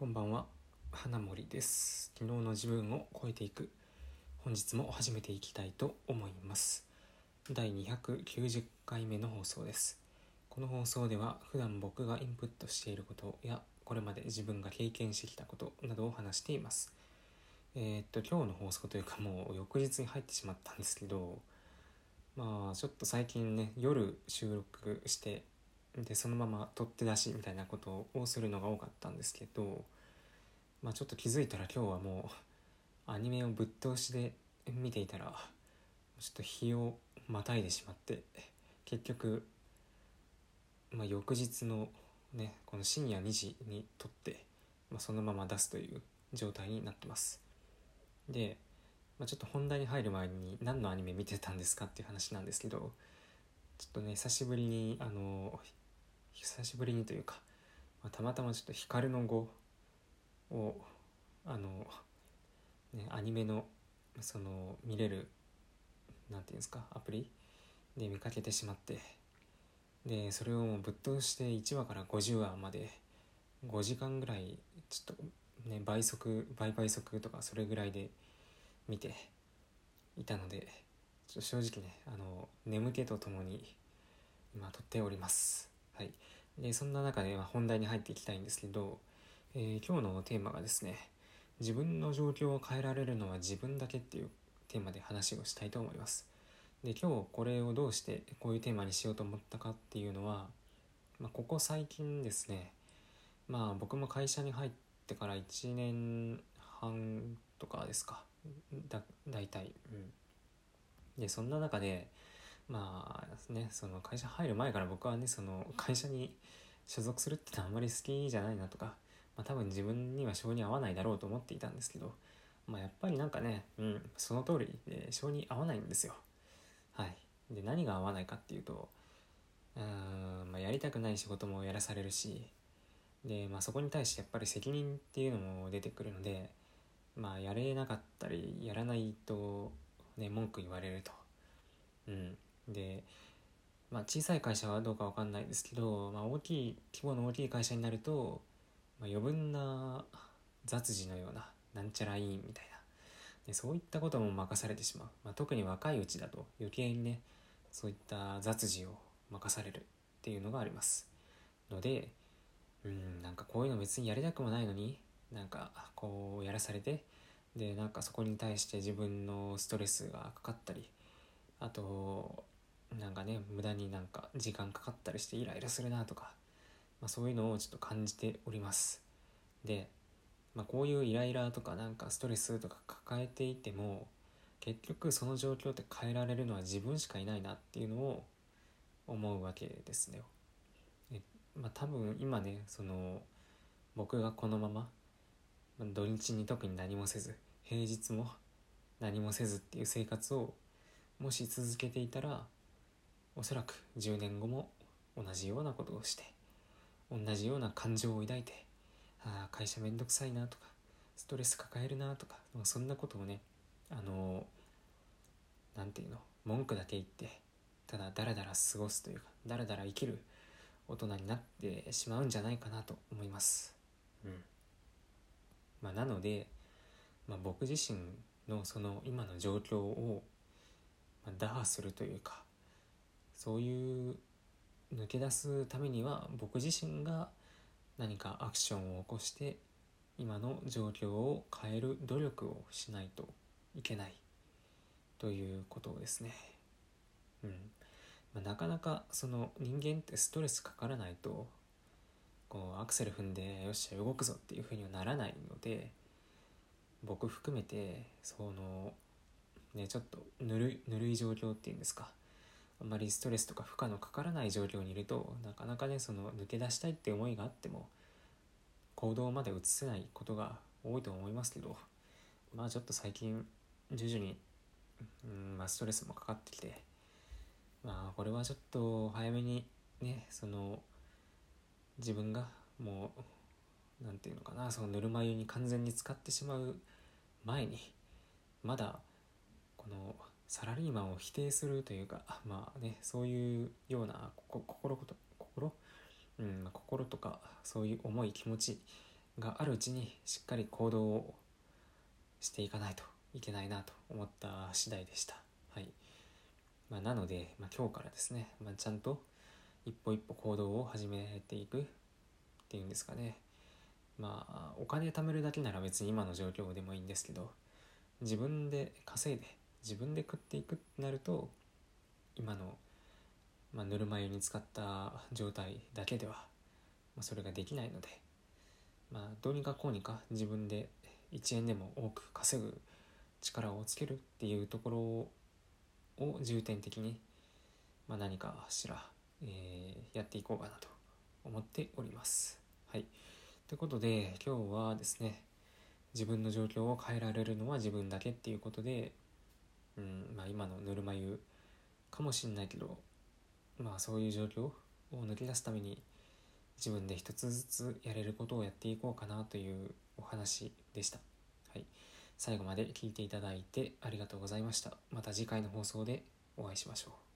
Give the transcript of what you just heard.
こんばんは。花森です。昨日の自分を超えていく。本日も始めていきたいと思います。第290回目の放送です。この放送では普段僕がインプットしていることやこれまで自分が経験してきたことなどを話しています。えー、っと今日の放送というかもう翌日に入ってしまったんですけどまあちょっと最近ね夜収録してでそのまま取って出しみたいなことをするのが多かったんですけど、まあ、ちょっと気づいたら今日はもうアニメをぶっ通しで見ていたらちょっと日をまたいでしまって結局、まあ、翌日のねこの深夜2時に撮って、まあ、そのまま出すという状態になってます。で、まあ、ちょっと本題に入る前に何のアニメ見てたんですかっていう話なんですけどちょっとね久しぶりにあの久しぶりにというか、まあ、たまたまちょっと光の語をあのねアニメのその見れるなんていうんですかアプリで見かけてしまってでそれをぶっ通して1話から50話まで5時間ぐらいちょっとね倍速倍倍速とかそれぐらいで見ていたのでちょっと正直ねあの眠気とともに今撮っております。はい、でそんな中で本題に入っていきたいんですけど、えー、今日のテーマがですね自分の状況を変えられるのは自分だけっていうテーマで話をしたいと思います。で今日これをどうしてこういうテーマにしようと思ったかっていうのは、まあ、ここ最近ですねまあ僕も会社に入ってから1年半とかですかだ大体。うん。でそんな中でまあねその会社入る前から僕はねその会社に所属するってのはあんまり好きじゃないなとか、まあ、多分自分には性に合わないだろうと思っていたんですけど、まあ、やっぱりなんかね、うん、その通りで性に合わないんですよ。はい、で何が合わないかっていうとうん、まあ、やりたくない仕事もやらされるしで、まあ、そこに対してやっぱり責任っていうのも出てくるので、まあ、やれなかったりやらないと、ね、文句言われると。うんで、まあ、小さい会社はどうかわかんないですけど、まあ、大きい規模の大きい会社になると、まあ、余分な雑事のようななんちゃら委員みたいな。でそういったことも任されてしまう、まあ、特に若いうちだと余計にねそういった雑事を任されるっていうのがあります。のでうんなんかこういうの別にやりたくもないのになんかこうやらされてでなんかそこに対して自分のストレスがかかったりあとなんかね無駄になんか時間かかったりしてイライラするなとか、まあ、そういうのをちょっと感じておりますで、まあ、こういうイライラとかなんかストレスとか抱えていても結局その状況って変えられるのは自分しかいないなっていうのを思うわけですね。まあ、多分今ねその僕がこのまま土日に特に何もせず平日も何もせずっていう生活をもし続けていたらおそらく10年後も同じようなことをして同じような感情を抱いてああ会社めんどくさいなとかストレス抱えるなとかそんなことをねあの何て言うの文句だけ言ってただダラダラ過ごすというかダラダラ生きる大人になってしまうんじゃないかなと思います。うんまあ、なので、まあ、僕自身のその今の状況を打破するというかそういう抜け出すためには僕自身が何かアクションを起こして今の状況を変える努力をしないといけないということですね。うんまあ、なかなかその人間ってストレスかからないとこうアクセル踏んでよっしゃ動くぞっていうふうにはならないので僕含めてそのねちょっとぬるぬるい状況っていうんですかあまりストレスとか負荷のかからない状況にいるとなかなかねその抜け出したいって思いがあっても行動まで移せないことが多いと思いますけどまあちょっと最近徐々に、うんまあ、ストレスもかかってきてまあこれはちょっと早めにねその自分がもう何て言うのかなそのぬるま湯に完全に使ってしまう前にまだこのサラリーマンを否定するというかまあねそういうような心こと心,、うん、心とかそういう思い気持ちがあるうちにしっかり行動をしていかないといけないなと思った次第でした。はい。まあ、なので、まあ、今日からですね、まあ、ちゃんと一歩一歩行動を始めていくっていうんですかね。まあお金貯めるだけなら別に今の状況でもいいんですけど自分で稼いで自分で食っていくってなると今の、まあ、ぬるま湯に使った状態だけでは、まあ、それができないので、まあ、どうにかこうにか自分で1円でも多く稼ぐ力をつけるっていうところを重点的に、まあ、何かしら、えー、やっていこうかなと思っております。はい。ということで今日はですね自分の状況を変えられるのは自分だけっていうことで、うんまあ、今のぬるま湯かもしんないけどまあそういう状況を抜け出すために自分で一つずつやれることをやっていこうかなというお話でした。はい、最後まで聞いていただいてありがとうございました。また次回の放送でお会いしましょう。